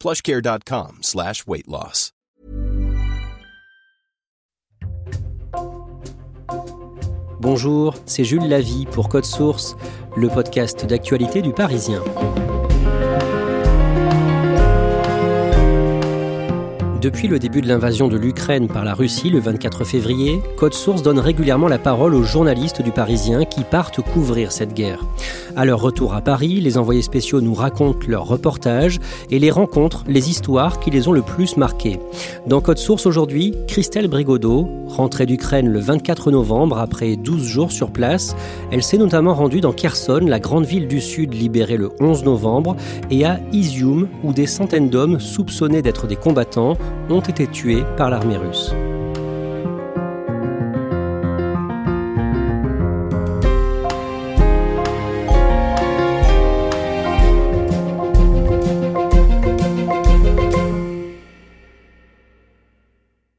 plushcare.com slash weight loss. Bonjour, c'est Jules Lavie pour Code Source, le podcast d'actualité du Parisien. Depuis le début de l'invasion de l'Ukraine par la Russie le 24 février, Code Source donne régulièrement la parole aux journalistes du Parisien qui partent couvrir cette guerre. À leur retour à Paris, les envoyés spéciaux nous racontent leurs reportages et les rencontres, les histoires qui les ont le plus marqués. Dans Code Source aujourd'hui, Christelle Brigodeau, rentrée d'Ukraine le 24 novembre après 12 jours sur place, elle s'est notamment rendue dans Kherson, la grande ville du sud libérée le 11 novembre, et à Izium, où des centaines d'hommes soupçonnés d'être des combattants ont été tués par l'armée russe.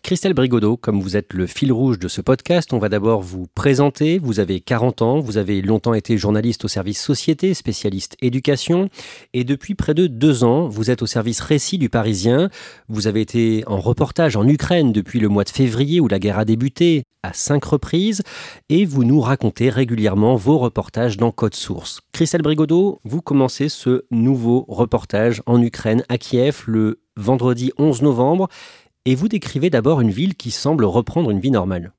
Christelle Brigodeau, comme vous êtes le fil rouge de ce podcast, on va d'abord vous présenter. Vous avez 40 ans, vous avez longtemps été journaliste au service société, spécialiste éducation, et depuis près de deux ans, vous êtes au service récit du Parisien. Vous avez été en reportage en Ukraine depuis le mois de février où la guerre a débuté, à cinq reprises, et vous nous racontez régulièrement vos reportages dans Code Source. Christelle Brigodeau, vous commencez ce nouveau reportage en Ukraine, à Kiev, le vendredi 11 novembre et vous décrivez d'abord une ville qui semble reprendre une vie normale.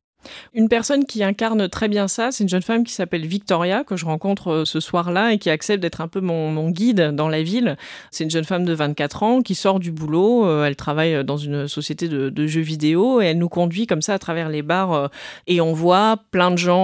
Une personne qui incarne très bien ça, c'est une jeune femme qui s'appelle Victoria, que je rencontre euh, ce soir-là et qui accepte d'être un peu mon, guide dans la ville. C'est une jeune femme de 24 ans qui sort du boulot, euh, elle travaille dans une société de, de, jeux vidéo et elle nous conduit comme ça à travers les bars euh, et on voit plein de gens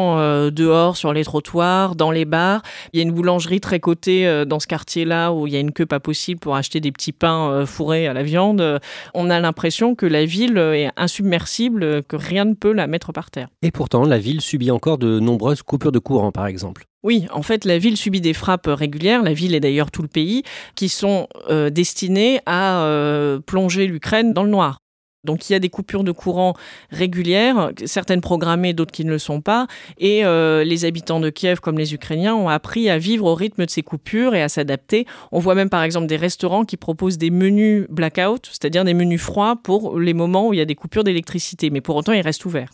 dehors sur les trottoirs, dans les bars. Il y a une boulangerie très cotée dans ce quartier-là où il y a une queue pas possible pour acheter des petits pains fourrés à la viande. On a l'impression que la ville est insubmersible, que rien ne peut la mettre par terre. Et pourtant, la ville subit encore de nombreuses coupures de courant, par exemple. Oui, en fait, la ville subit des frappes régulières, la ville et d'ailleurs tout le pays, qui sont euh, destinées à euh, plonger l'Ukraine dans le noir. Donc il y a des coupures de courant régulières, certaines programmées, d'autres qui ne le sont pas. Et euh, les habitants de Kiev, comme les Ukrainiens, ont appris à vivre au rythme de ces coupures et à s'adapter. On voit même par exemple des restaurants qui proposent des menus blackout, c'est-à-dire des menus froids pour les moments où il y a des coupures d'électricité. Mais pour autant, ils restent ouverts.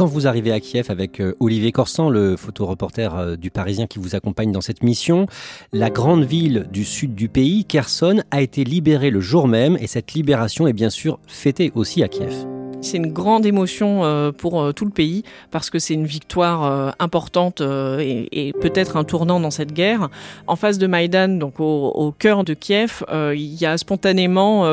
Quand vous arrivez à Kiev avec Olivier Corsan, le photoreporter du Parisien qui vous accompagne dans cette mission, la grande ville du sud du pays, Kherson, a été libérée le jour même et cette libération est bien sûr fêtée aussi à Kiev. C'est une grande émotion euh, pour euh, tout le pays parce que c'est une victoire euh, importante et, peut-être un tournant dans cette guerre. En face de Maïdan, donc au cœur de Kiev, il y a spontanément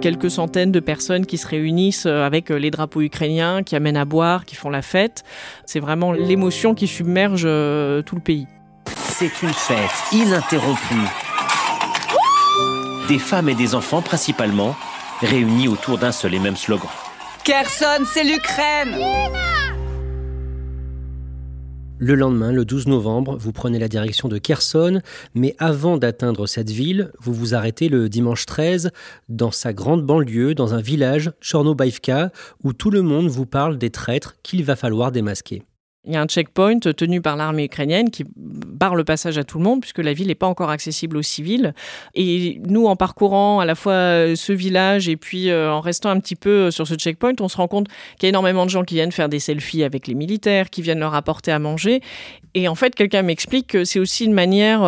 quelques centaines de personnes qui se réunissent avec les drapeaux ukrainiens, qui amènent à boire, qui font la fête. C'est vraiment l'émotion qui submerge tout le pays. C'est une fête ininterrompue. Des femmes et des enfants principalement, réunis autour d'un seul et même slogan. Kherson, c'est l'Ukraine Le lendemain, le 12 novembre, vous prenez la direction de Kherson, mais avant d'atteindre cette ville, vous vous arrêtez le dimanche 13 dans sa grande banlieue, dans un village, Chornobaïvka, où tout le monde vous parle des traîtres qu'il va falloir démasquer. Il y a un checkpoint tenu par l'armée ukrainienne qui barre le passage à tout le monde puisque la ville n'est pas encore accessible aux civils. Et nous, en parcourant à la fois ce village et puis en restant un petit peu sur ce checkpoint, on se rend compte qu'il y a énormément de gens qui viennent faire des selfies avec les militaires, qui viennent leur apporter à manger. Et en fait, quelqu'un m'explique que c'est aussi une manière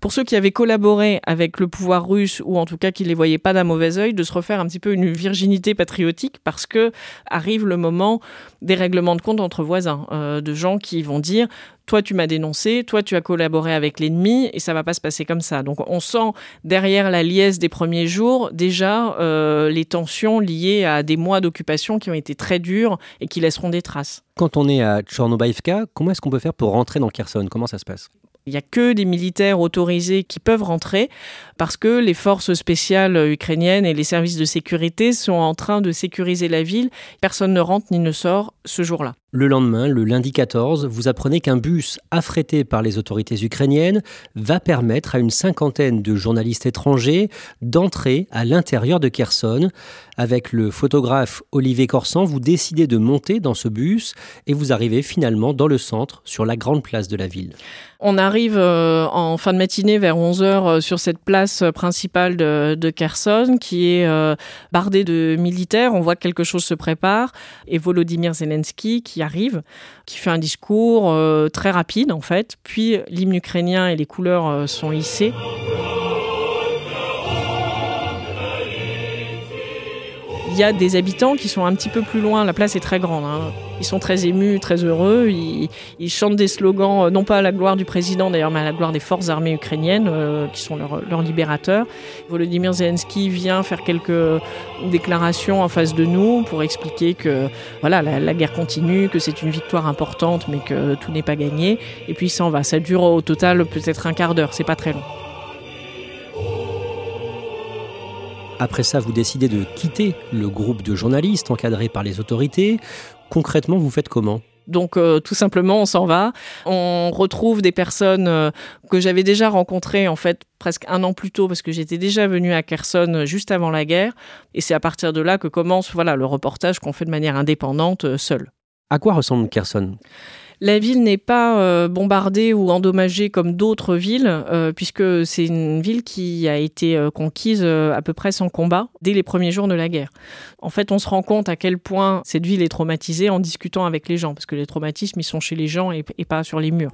pour ceux qui avaient collaboré avec le pouvoir russe ou en tout cas qui les voyaient pas d'un mauvais œil, de se refaire un petit peu une virginité patriotique parce que arrive le moment des règlements de compte entre voisins, euh, de gens qui vont dire toi tu m'as dénoncé, toi tu as collaboré avec l'ennemi et ça va pas se passer comme ça. Donc on sent derrière la liesse des premiers jours déjà euh, les tensions liées à des mois d'occupation qui ont été très durs et qui laisseront des traces. Quand on est à Tchornobaïvka, comment est-ce qu'on peut faire pour rentrer dans Kherson? Comment ça se passe? Il n'y a que des militaires autorisés qui peuvent rentrer parce que les forces spéciales ukrainiennes et les services de sécurité sont en train de sécuriser la ville. Personne ne rentre ni ne sort ce jour-là. Le lendemain, le lundi 14, vous apprenez qu'un bus affrété par les autorités ukrainiennes va permettre à une cinquantaine de journalistes étrangers d'entrer à l'intérieur de Kherson. Avec le photographe Olivier Corsan, vous décidez de monter dans ce bus et vous arrivez finalement dans le centre, sur la grande place de la ville. On arrive euh, en fin de matinée vers 11h euh, sur cette place principale de, Kherson qui est euh, bardée de militaires. On voit que quelque chose se prépare et Volodymyr Zelensky qui arrive, qui fait un discours très rapide en fait. Puis l'hymne ukrainien et les couleurs sont hissées. Y a des habitants qui sont un petit peu plus loin, la place est très grande. Hein. Ils sont très émus, très heureux. Ils, chantent des slogans, euh, non pas à la gloire du président d'ailleurs, mais à la gloire des forces armées ukrainiennes, euh, qui sont leurs libérateurs. Volodymyr Zelensky vient faire quelques déclarations en face de nous pour expliquer que voilà, la, la guerre continue, que c'est une victoire importante, mais que tout n'est pas gagné. Et puis il s'en va. Ça dure au total peut-être un quart d'heure, c'est pas très long. Après ça, vous décidez de quitter le groupe de journalistes encadré par les autorités. Concrètement, vous faites comment? Donc euh, tout simplement, on s'en va. On retrouve des personnes euh, que j'avais déjà rencontrées en fait presque un an plus tôt parce que j'étais déjà venue à Kherson euh, juste avant la guerre. Et c'est à partir de là que commence voilà le reportage qu'on fait de manière indépendante, seul. À quoi ressemble Kherson? La ville n'est pas euh, bombardée ou endommagée comme d'autres villes, euh, puisque c'est une ville qui a été euh, conquise à peu près sans combat dès les premiers jours de la guerre. En fait, on se rend compte à quel point cette ville est traumatisée en discutant avec les gens, parce que les traumatismes, ils sont chez les gens et pas sur les murs.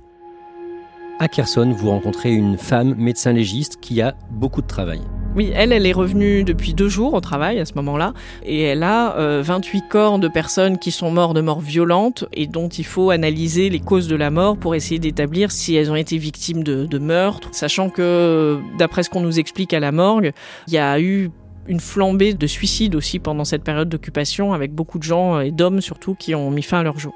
À Kherson, vous rencontrez une femme médecin légiste qui a beaucoup de travail. Oui, elle, elle est revenue depuis deux jours au travail à ce moment-là, et elle a 28 euh, corps de personnes qui sont mortes de mort violente et dont il faut analyser les causes de la mort pour essayer d'établir si elles ont été victimes de, de meurtre, sachant que, d'après ce qu'on nous explique à la morgue, il y a eu une flambée de suicides aussi pendant cette période d'occupation, avec beaucoup de gens, et d'hommes surtout, qui ont mis fin à leur jour.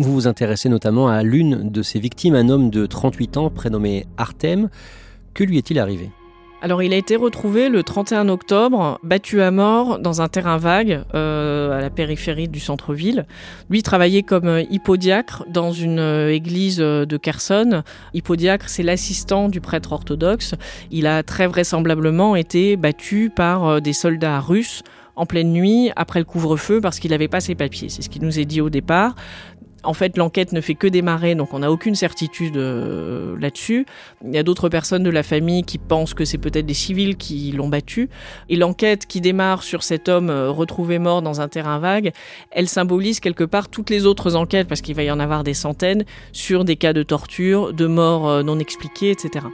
Vous vous intéressez notamment à l'une de ces victimes, un homme de 38 ans prénommé Artem. Que lui est-il arrivé? Alors il a été retrouvé le 31 octobre, battu à mort dans un terrain vague euh, à la périphérie du centre-ville. Lui travaillait comme euh, hippodiacre dans une euh, église de Kherson. Hippodiacre, c'est l'assistant du prêtre orthodoxe. Il a très vraisemblablement été battu par des soldats russes en pleine nuit après le couvre-feu parce qu'il n'avait pas ses papiers. C'est ce qui nous est dit au départ. En fait, l'enquête ne fait que démarrer, donc on n'a aucune certitude euh, là-dessus. Il y a d'autres personnes de la famille qui pensent que c'est peut-être des civils qui l'ont battu. Et l'enquête qui démarre sur cet homme euh, retrouvé mort dans un terrain vague, elle symbolise quelque part toutes les autres enquêtes, parce qu'il va y en avoir des centaines, sur des cas de torture, de morts euh, non expliquées, etc.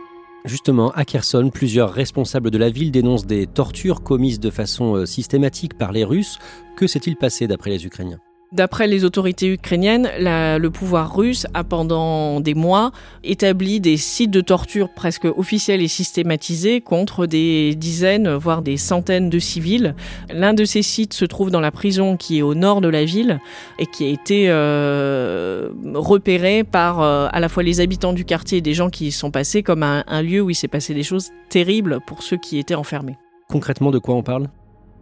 Justement, à Kherson, plusieurs responsables de la ville dénoncent des tortures commises de façon systématique par les Russes. Que s'est-il passé d'après les Ukrainiens? D'après les autorités ukrainiennes, le pouvoir russe a pendant des mois établi des sites de torture presque officiels et systématisés contre des dizaines, voire des centaines de civils. L'un de ces sites se trouve dans la prison qui est au nord de la ville et qui a été euh, repéré par euh, à la fois les habitants du quartier et des gens qui y sont passés comme un lieu où il s'est passé des choses terribles pour ceux qui étaient enfermés. Concrètement, de quoi on parle?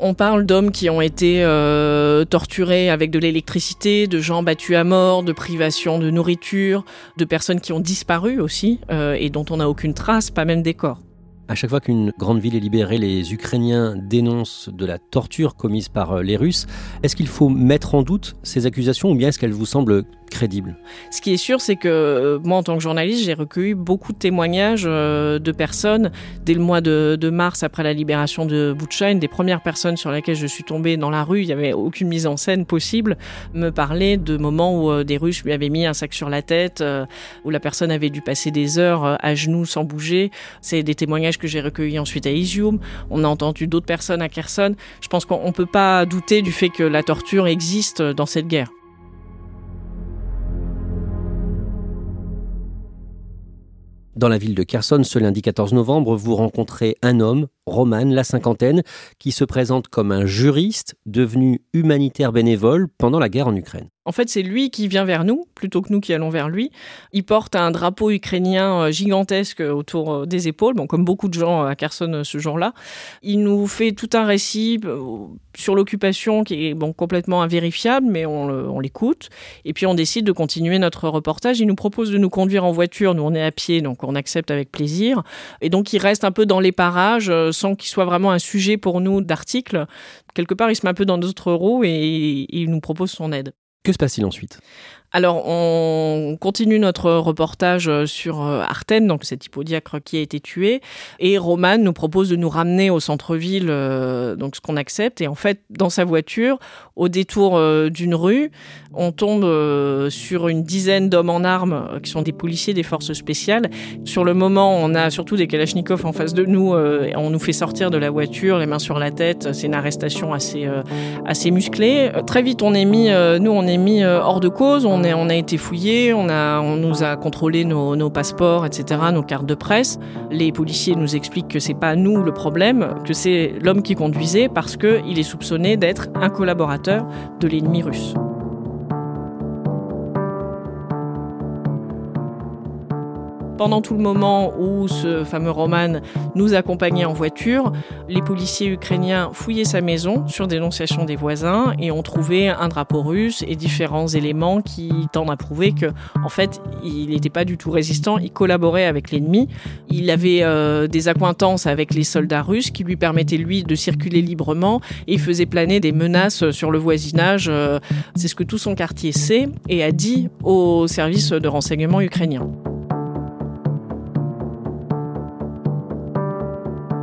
On parle d'hommes qui ont été euh, torturés avec de l'électricité, de gens battus à mort, de privation de nourriture, de personnes qui ont disparu aussi euh, et dont on n'a aucune trace, pas même des corps. À chaque fois qu'une grande ville est libérée, les Ukrainiens dénoncent de la torture commise par euh, les Russes. Est-ce qu'il faut mettre en doute ces accusations ou bien est-ce qu'elles vous semblent crédible. Ce qui est sûr, c'est que euh, moi, en tant que journaliste, j'ai recueilli beaucoup de témoignages euh, de personnes. Dès le mois de, mars, après la libération de Boutcha, une des premières personnes sur laquelle je suis tombée dans la rue, il n'y avait aucune mise en scène possible, me parlait de moments où euh, des Russes lui avaient mis un sac sur la tête, où la personne avait dû passer des heures à genoux sans bouger. C'est des témoignages que j'ai recueillis ensuite à Izium. On a entendu d'autres personnes à Kherson. Je pense qu'on ne peut pas douter du fait que la torture existe dans cette guerre. Dans la ville de Kherson, ce lundi 14 novembre, vous rencontrez un homme, Roman, la cinquantaine, qui se présente comme un juriste devenu humanitaire bénévole pendant la guerre en Ukraine. En fait, c'est lui qui vient vers nous, plutôt que nous qui allons vers lui. Il porte un drapeau ukrainien euh, gigantesque autour euh, des épaules, bon, comme beaucoup de gens à Kherson euh, ce jour-là. Il nous fait tout un récit sur l'occupation qui est bon, complètement invérifiable, mais on, l'écoute. Et puis on décide de continuer notre reportage. Il nous propose de nous conduire en voiture. Nous, on est à pied, donc on accepte avec plaisir. Et donc il reste un peu dans les parages sans qu'il soit vraiment un sujet pour nous d'article. Quelque part, il se met un peu dans notre roues et il nous propose son aide. Que se passe-t-il ensuite? Alors, on continue notre reportage euh, sur euh, Arten, donc cet hippodiacre qui a été tué, et Roman nous propose de nous ramener au centre-ville, euh, donc ce qu'on accepte. Et en fait, dans sa voiture, au détour d'une rue, on tombe sur une dizaine d'hommes en armes qui sont des policiers des forces spéciales. Sur le moment, on a surtout des kalachnikovs en face de nous. on nous fait sortir de la voiture, les mains sur la tête. C'est une arrestation assez assez musclée. Très vite, on est mis, nous, on est mis hors de cause. On, a été fouillé, on, on nous a contrôlé nos, passeports, etc., nos cartes de presse. Les policiers nous expliquent que c'est pas nous le problème, que c'est l'homme qui conduisait parce qu'il est soupçonné d'être un collaborateur de l'ennemi russe. Pendant tout le moment où ce fameux Roman nous accompagnait en voiture, les policiers ukrainiens fouillaient sa maison sur dénonciation des voisins et ont trouvé un drapeau russe et différents éléments qui tendent à prouver que, en fait, il n'était pas du tout résistant, il collaborait avec l'ennemi. Il avait euh, des accointances avec les soldats russes qui lui permettaient, lui, de circuler librement et faisait planer des menaces sur le voisinage. Euh, c'est ce que tout son quartier sait et a dit au service de renseignement ukrainien.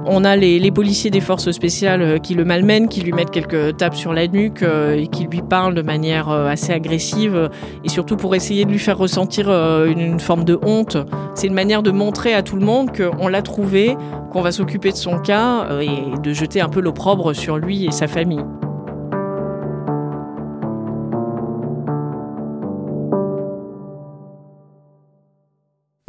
On a les, policiers des forces spéciales euh, qui le malmènent, qui lui mettent quelques tapes sur la nuque euh, et qui lui parlent de manière euh, assez agressive et surtout pour essayer de lui faire ressentir une, forme de honte. C'est une manière de montrer à tout le monde qu'on l'a trouvé, qu'on va s'occuper de son cas et de jeter un peu l'opprobre sur lui et sa famille.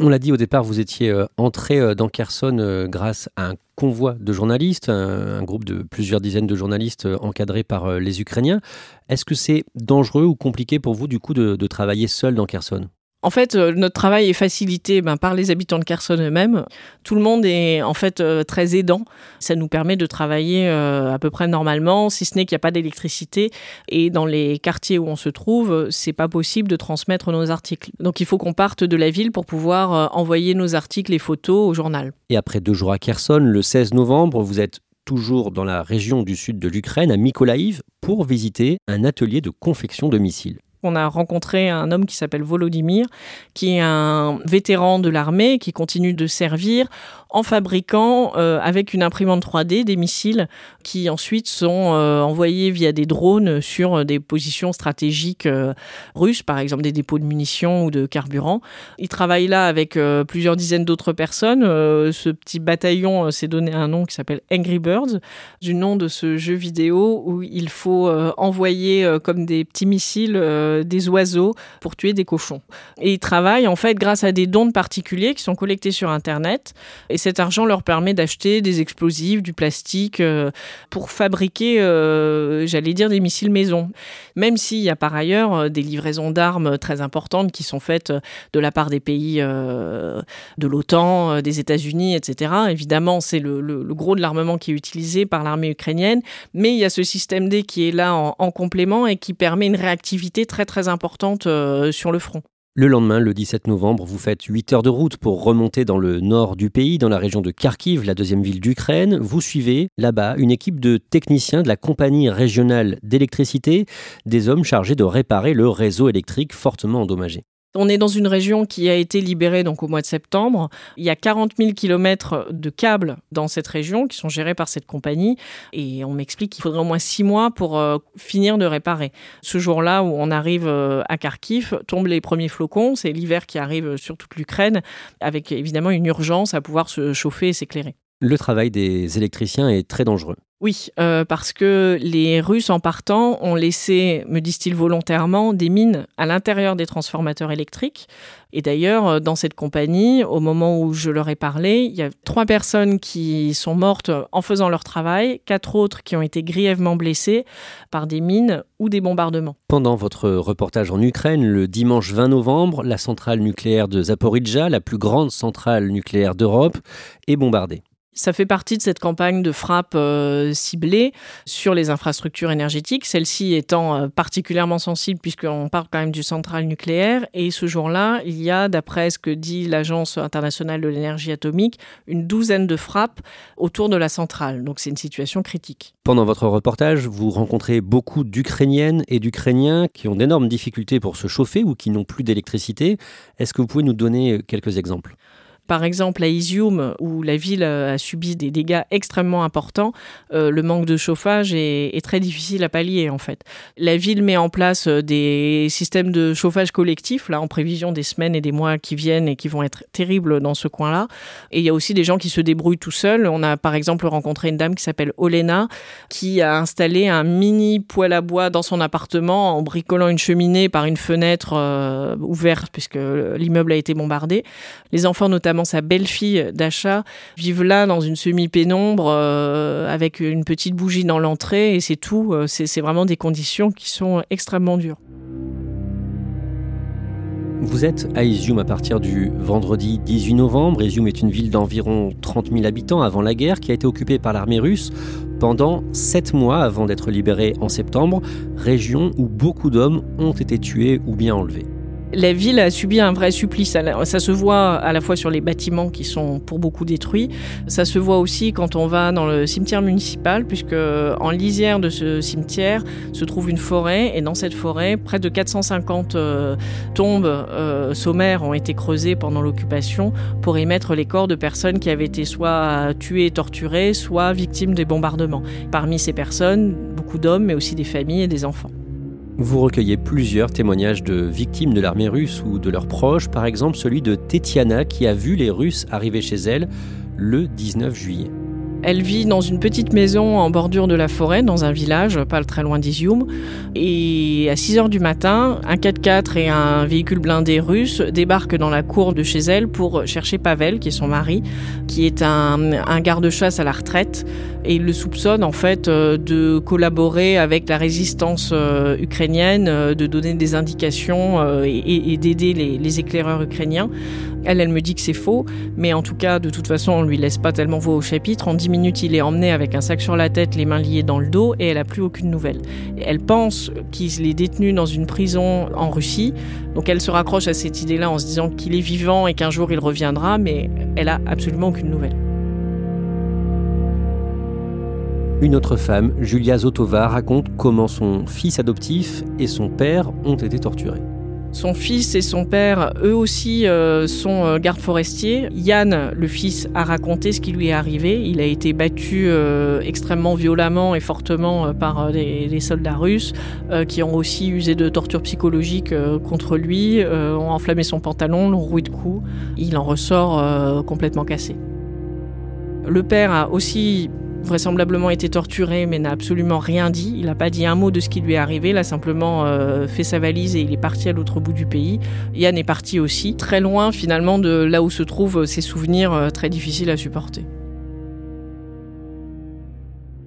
On l'a dit au départ, vous étiez euh, entré euh, dans Kherson euh, grâce à un convoi de journalistes, un, groupe de plusieurs dizaines de journalistes encadrés par les Ukrainiens. Est-ce que c'est dangereux ou compliqué pour vous du coup de travailler seul dans Kherson? En fait, euh, notre travail est facilité ben, par les habitants de Kherson eux-mêmes. Tout le monde est en fait euh, très aidant. Ça nous permet de travailler euh, à peu près normalement, si ce n'est qu'il n'y a pas d'électricité. Et dans les quartiers où on se trouve, c'est pas possible de transmettre nos articles. Donc il faut qu'on parte de la ville pour pouvoir envoyer nos articles et photos au journal. Et après deux jours à Kherson, le 16 novembre, vous êtes toujours dans la région du sud de l'Ukraine, à Mykolaiv, pour visiter un atelier de confection de missiles. On a rencontré un homme qui s'appelle Volodymyr, qui est un vétéran de l'armée, qui continue de servir en fabriquant euh, avec une imprimante 3D des missiles qui ensuite sont euh, envoyés via des drones sur des positions stratégiques euh, russes, par exemple des dépôts de munitions ou de carburant. Il travaille là avec plusieurs dizaines d'autres personnes. ce petit bataillon s'est donné un nom qui s'appelle Angry Birds, du nom de ce jeu vidéo où il faut envoyer comme des petits missiles des oiseaux pour tuer des cochons. Et il travaille en fait grâce à des dons particuliers qui sont collectés sur Internet. Et cet argent leur permet d'acheter des explosifs, du plastique, euh, pour fabriquer, euh, j'allais dire, des missiles maison. Même s'il y a par ailleurs euh, des livraisons d'armes très importantes qui sont faites de la part des pays de l'OTAN, des États-Unis, etc. Évidemment, c'est le, gros de l'armement qui est utilisé par l'armée ukrainienne, mais il y a ce système D qui est là en, en complément et qui permet une réactivité très très importante sur le front. Le lendemain, le 17 novembre, vous faites 8 heures de route pour remonter dans le nord du pays, dans la région de Kharkiv, la deuxième ville d'Ukraine. Vous suivez là-bas une équipe de techniciens de la compagnie régionale d'électricité, des hommes chargés de réparer le réseau électrique fortement endommagé. On est dans une région qui a été libérée donc au mois de septembre. Il y a 40 000 kilomètres de câbles dans cette région qui sont gérés par cette compagnie. Et on m'explique qu'il faudrait au moins six mois pour euh, finir de réparer. Ce jour-là où on arrive euh, à Kharkiv, tombent les premiers flocons. C'est l'hiver qui arrive sur toute l'Ukraine, avec évidemment une urgence à pouvoir se chauffer et s'éclairer. Le travail des électriciens est très dangereux. Oui, euh, parce que les Russes, en partant, ont laissé, me disent-ils volontairement, des mines à l'intérieur des transformateurs électriques. Et d'ailleurs, euh, dans cette compagnie, au moment où je leur ai parlé, il y a trois personnes qui sont mortes en faisant leur travail, quatre autres qui ont été grièvement blessées par des mines ou des bombardements. Pendant votre reportage en Ukraine, le dimanche 20 novembre, la centrale nucléaire de Zaporizhzhia, la plus grande centrale nucléaire d'Europe, est bombardée. Ça fait partie de cette campagne de frappe euh, ciblée sur les infrastructures énergétiques, celle-ci étant euh, particulièrement sensible puisqu'on parle quand même du central nucléaire. Et ce jour-là, il y a, d'après ce que dit l'Agence internationale de l'énergie atomique, une douzaine de frappes autour de la centrale. Donc c'est une situation critique. Pendant votre reportage, vous rencontrez beaucoup d'Ukrainiennes et d'Ukrainiens qui ont d'énormes difficultés pour se chauffer ou qui n'ont plus d'électricité. Est-ce que vous pouvez nous donner quelques exemples? Par exemple, à Izium, où la ville a subi des dégâts extrêmement importants, euh, le manque de chauffage est, très difficile à pallier en fait. La ville met en place euh, des systèmes de chauffage collectif, là, en prévision des semaines et des mois qui viennent et qui vont être terribles dans ce coin-là. Et il y a aussi des gens qui se débrouillent tout seuls. On a par exemple rencontré une dame qui s'appelle Olena, qui a installé un mini poêle à bois dans son appartement en bricolant une cheminée par une fenêtre euh, ouverte puisque l'immeuble a été bombardé. Les enfants notamment sa belle-fille d'achat, vivent là dans une semi-pénombre euh, avec une petite bougie dans l'entrée et c'est tout. Euh, c'est vraiment des conditions qui sont extrêmement dures. Vous êtes à Izium à partir du vendredi 18 novembre. Izium est une ville d'environ 30 000 habitants avant la guerre qui a été occupée par l'armée russe pendant 7 mois avant d'être libérée en septembre, région où beaucoup d'hommes ont été tués ou bien enlevés. La ville a subi un vrai supplice. Ça se voit à la fois sur les bâtiments qui sont pour beaucoup détruits. Ça se voit aussi quand on va dans le cimetière municipal, puisque en lisière de ce cimetière se trouve une forêt. Et dans cette forêt, près de 450 euh, tombes euh, sommaires ont été creusées pendant l'occupation pour y mettre les corps de personnes qui avaient été soit tuées et torturées, soit victimes des bombardements. Parmi ces personnes, beaucoup d'hommes, mais aussi des familles et des enfants. Vous recueillez plusieurs témoignages de victimes de l'armée russe ou de leurs proches, par exemple celui de Tetiana qui a vu les Russes arriver chez elle le 19 juillet. Elle vit dans une petite maison en bordure de la forêt, dans un village pas très loin d'Izium. Et à 6 heures du matin, un 4x4 et un véhicule blindé russe débarquent dans la cour de chez elle pour chercher Pavel, qui est son mari, qui est un, garde-chasse à la retraite. Et il le soupçonne en fait euh, de collaborer avec la résistance euh, ukrainienne, euh, de donner des indications et, d'aider les éclaireurs ukrainiens. Elle, me dit que c'est faux, mais en tout cas, de toute façon, on lui laisse pas tellement voix au chapitre. En 10 minutes, il est emmené avec un sac sur la tête, les mains liées dans le dos, et elle a plus aucune nouvelle. Elle pense qu'il est détenu dans une prison en Russie, donc elle se raccroche à cette idée-là en se disant qu'il est vivant et qu'un jour il reviendra, mais elle a absolument aucune nouvelle. Une autre femme, Julia Zotova, raconte comment son fils adoptif et son père ont été torturés. Son fils et son père, eux aussi, euh, sont euh, gardes forestiers. Yann, le fils, a raconté ce qui lui est arrivé. Il a été battu euh, extrêmement violemment et fortement par les, soldats russes, qui ont aussi usé de tortures psychologiques contre lui, ont enflammé son pantalon, l'ont roué de coups. Il en ressort complètement cassé. Le père a aussi vraisemblablement été torturé mais n'a absolument rien dit. Il n'a pas dit un mot de ce qui lui est arrivé, il a simplement euh, fait sa valise et il est parti à l'autre bout du pays. Yann est parti aussi, très loin finalement de là où se trouvent ses souvenirs euh, très difficiles à supporter.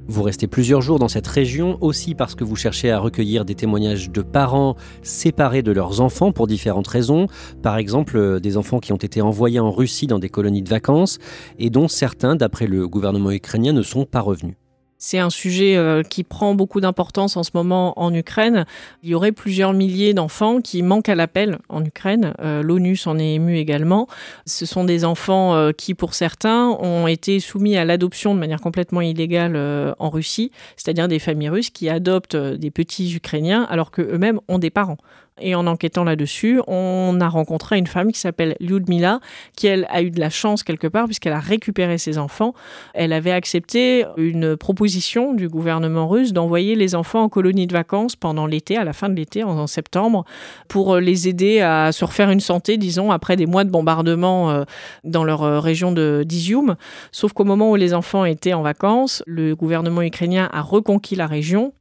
Vous restez plusieurs jours dans cette région aussi parce que vous cherchez à recueillir des témoignages de parents séparés de leurs enfants pour différentes raisons. Par exemple, euh, des enfants qui ont été envoyés en Russie dans des colonies de vacances et dont certains, d'après le gouvernement ukrainien, ne sont pas revenus. C'est un sujet euh, qui prend beaucoup d'importance en ce moment en Ukraine. Il y aurait plusieurs milliers d'enfants qui manquent à l'appel en Ukraine. Euh, L'ONU s'en est ému également. Ce sont des enfants euh, qui, pour certains, ont été soumis à l'adoption de manière complètement illégale en Russie, c'est-à-dire des familles russes qui adoptent des petits Ukrainiens alors qu'eux-mêmes ont des parents. Et en enquêtant là-dessus, on a rencontré une femme qui s'appelle Lyudmila, qui elle a eu de la chance quelque part puisqu'elle a récupéré ses enfants. Elle avait accepté une proposition du gouvernement russe d'envoyer les enfants en colonie de vacances pendant l'été, à la fin de l'été, en, septembre, pour les aider à se refaire une santé, disons, après des mois de bombardement euh, dans leur euh, région de d'Izium. Sauf qu'au moment où les enfants étaient en vacances, le gouvernement ukrainien a reconquis la région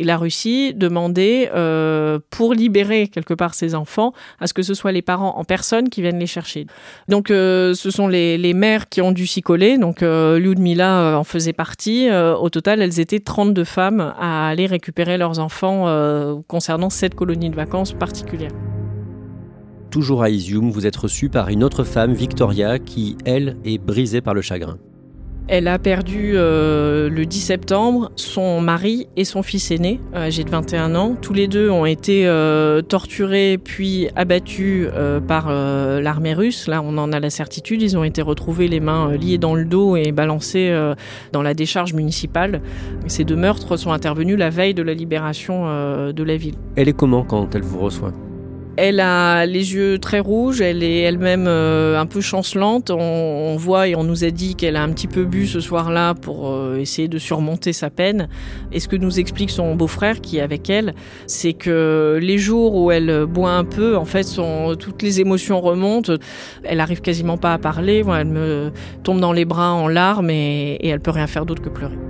et la Russie demandait, euh, pour libérer quelque part ses enfants, à ce que ce soit les parents en personne qui viennent les chercher. Donc euh, ce sont les, mères qui ont dû s'y coller. Donc euh, Lyudmila en faisait partie. au total, elles étaient 32 femmes à aller récupérer leurs enfants concernant cette colonie de vacances particulière. Toujours à Izium, vous êtes reçu par une autre femme, Victoria, qui, elle, est brisée par le chagrin. Elle a perdu euh, le 10 septembre son mari et son fils aîné, euh, âgé de 21 ans. Tous les deux ont été euh, torturés puis abattus par l'armée russe. Là, on en a la certitude. Ils ont été retrouvés les mains liées dans le dos et balancés dans la décharge municipale. Ces deux meurtres sont intervenus la veille de la libération de la ville. Elle est comment quand elle vous reçoit? Elle a les yeux très rouges, elle est elle-même euh, un peu chancelante. On, voit et on nous a dit qu'elle a un petit peu bu ce soir-là pour euh, essayer de surmonter sa peine. Et ce que nous explique son beau-frère qui est avec elle, c'est que les jours où elle boit un peu, en fait, toutes les émotions remontent. Elle arrive quasiment pas à parler. elle me tombe dans les bras en larmes et, et elle peut rien faire d'autre que pleurer.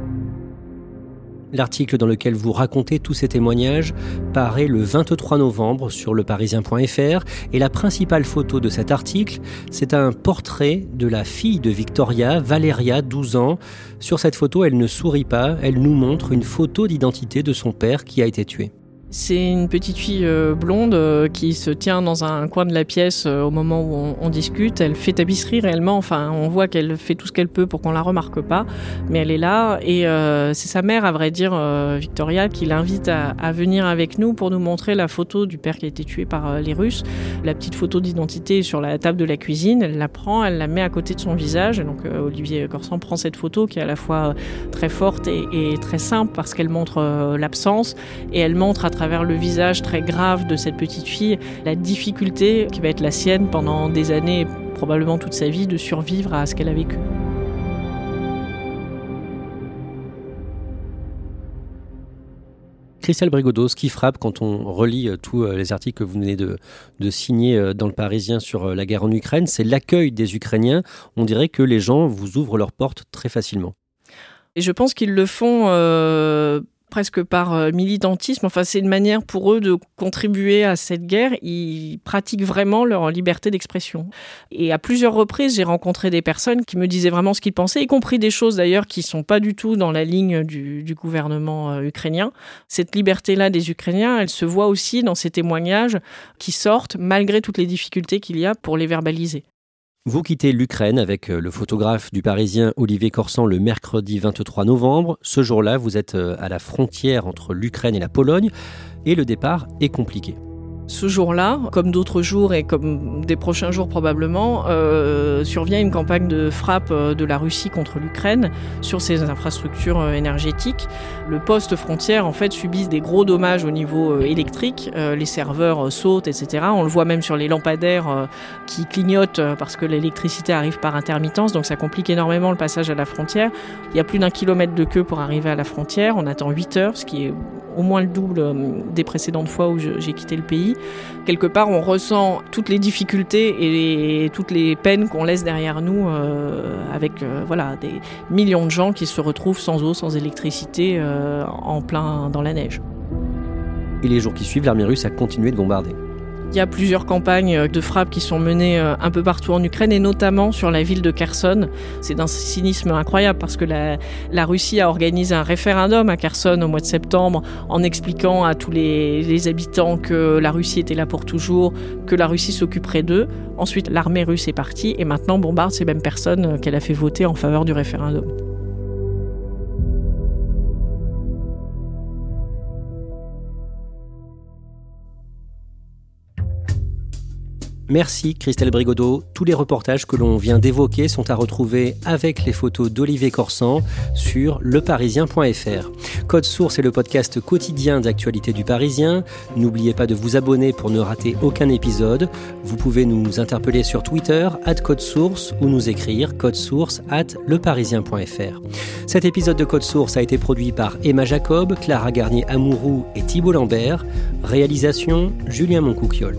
L'article dans lequel vous racontez tous ces témoignages paraît le 23 novembre sur leparisien.fr et la principale photo de cet article, c'est un portrait de la fille de Victoria, Valeria, 12 ans. Sur cette photo, elle ne sourit pas, elle nous montre une photo d'identité de son père qui a été tué. C'est une petite fille euh, blonde euh, qui se tient dans un coin de la pièce euh, au moment où on, discute. Elle fait tapisserie réellement. Enfin, on voit qu'elle fait tout ce qu'elle peut pour qu'on la remarque pas, mais elle est là. Et c'est sa mère, à vrai dire, Victoria, qui l'invite à, venir avec nous pour nous montrer la photo du père qui a été tué par les Russes. La petite photo d'identité sur la table de la cuisine. Elle la prend, elle la met à côté de son visage. donc Olivier Corsan prend cette photo qui est à la fois très forte et, et très simple parce qu'elle montre l'absence et elle montre à travers le visage très grave de cette petite fille la difficulté qui va être la sienne pendant des années, probablement toute sa vie, de survivre à ce qu'elle a vécu. Christelle Brigodeau, ce qui frappe quand on relit euh, tous euh, les articles que vous venez de, de signer euh, dans le Parisien sur la guerre en Ukraine, c'est l'accueil des Ukrainiens. On dirait que les gens vous ouvrent leurs portes très facilement. Et je pense qu'ils le font presque par euh, militantisme. Enfin, c'est une manière pour eux de contribuer à cette guerre. Ils pratiquent vraiment leur liberté d'expression. Et à plusieurs reprises, j'ai rencontré des personnes qui me disaient vraiment ce qu'ils pensaient, y compris des choses d'ailleurs qui sont pas du tout dans la ligne du, du gouvernement euh, ukrainien. Cette liberté-là des Ukrainiens, elle se voit aussi dans ces témoignages qui sortent malgré toutes les difficultés qu'il y a pour les verbaliser. Vous quittez l'Ukraine avec euh, le photographe du Parisien Olivier Corsan le mercredi 23 novembre. Ce jour-là, vous êtes euh, à la frontière entre l'Ukraine et la Pologne et le départ est compliqué ce jour-là, comme d'autres jours et comme des prochains jours probablement, euh, survient une campagne de frappe euh, de la Russie contre l'Ukraine sur ses infrastructures euh, énergétiques. Le poste frontière, en fait, subit des gros dommages au niveau électrique. les serveurs sautent, etc. On le voit même sur les lampadaires qui clignotent parce que l'électricité arrive par intermittence, donc ça complique énormément le passage à la frontière. Il y a plus d'un kilomètre de queue pour arriver à la frontière. On attend 8 heures, ce qui est au moins le double des précédentes fois où j'ai quitté le pays. Quelque part, on ressent toutes les difficultés et toutes les peines qu'on laisse derrière nous euh, avec euh, voilà, des millions de gens qui se retrouvent sans eau, sans électricité, euh, en plein dans la neige. Et les jours qui suivent, l'armée russe a continué de bombarder. Il y a plusieurs campagnes de frappe qui sont menées euh, un peu partout en Ukraine et notamment sur la ville de Kherson. C'est d'un cynisme incroyable parce que la, Russie a organisé un référendum à Kherson au mois de septembre en expliquant à tous les, les habitants que la Russie était là pour toujours, que la Russie s'occuperait d'eux. Ensuite, l'armée russe est partie et maintenant bombarde ces mêmes personnes qu'elle a fait voter en faveur du référendum. Merci Christelle Brigodeau. Tous les reportages que l'on vient d'évoquer sont à retrouver avec les photos d'Olivier Corsan sur leparisien.fr. Code Source est le podcast quotidien d'actualité du Parisien. N'oubliez pas de vous abonner pour ne rater aucun épisode. Vous pouvez nous interpeller sur Twitter, at Code Source, ou nous écrire code source at leparisien.fr. Cet épisode de Code Source a été produit par Emma Jacob, Clara Garnier-Amouroux et Thibault Lambert. Réalisation Julien Moncouquiole.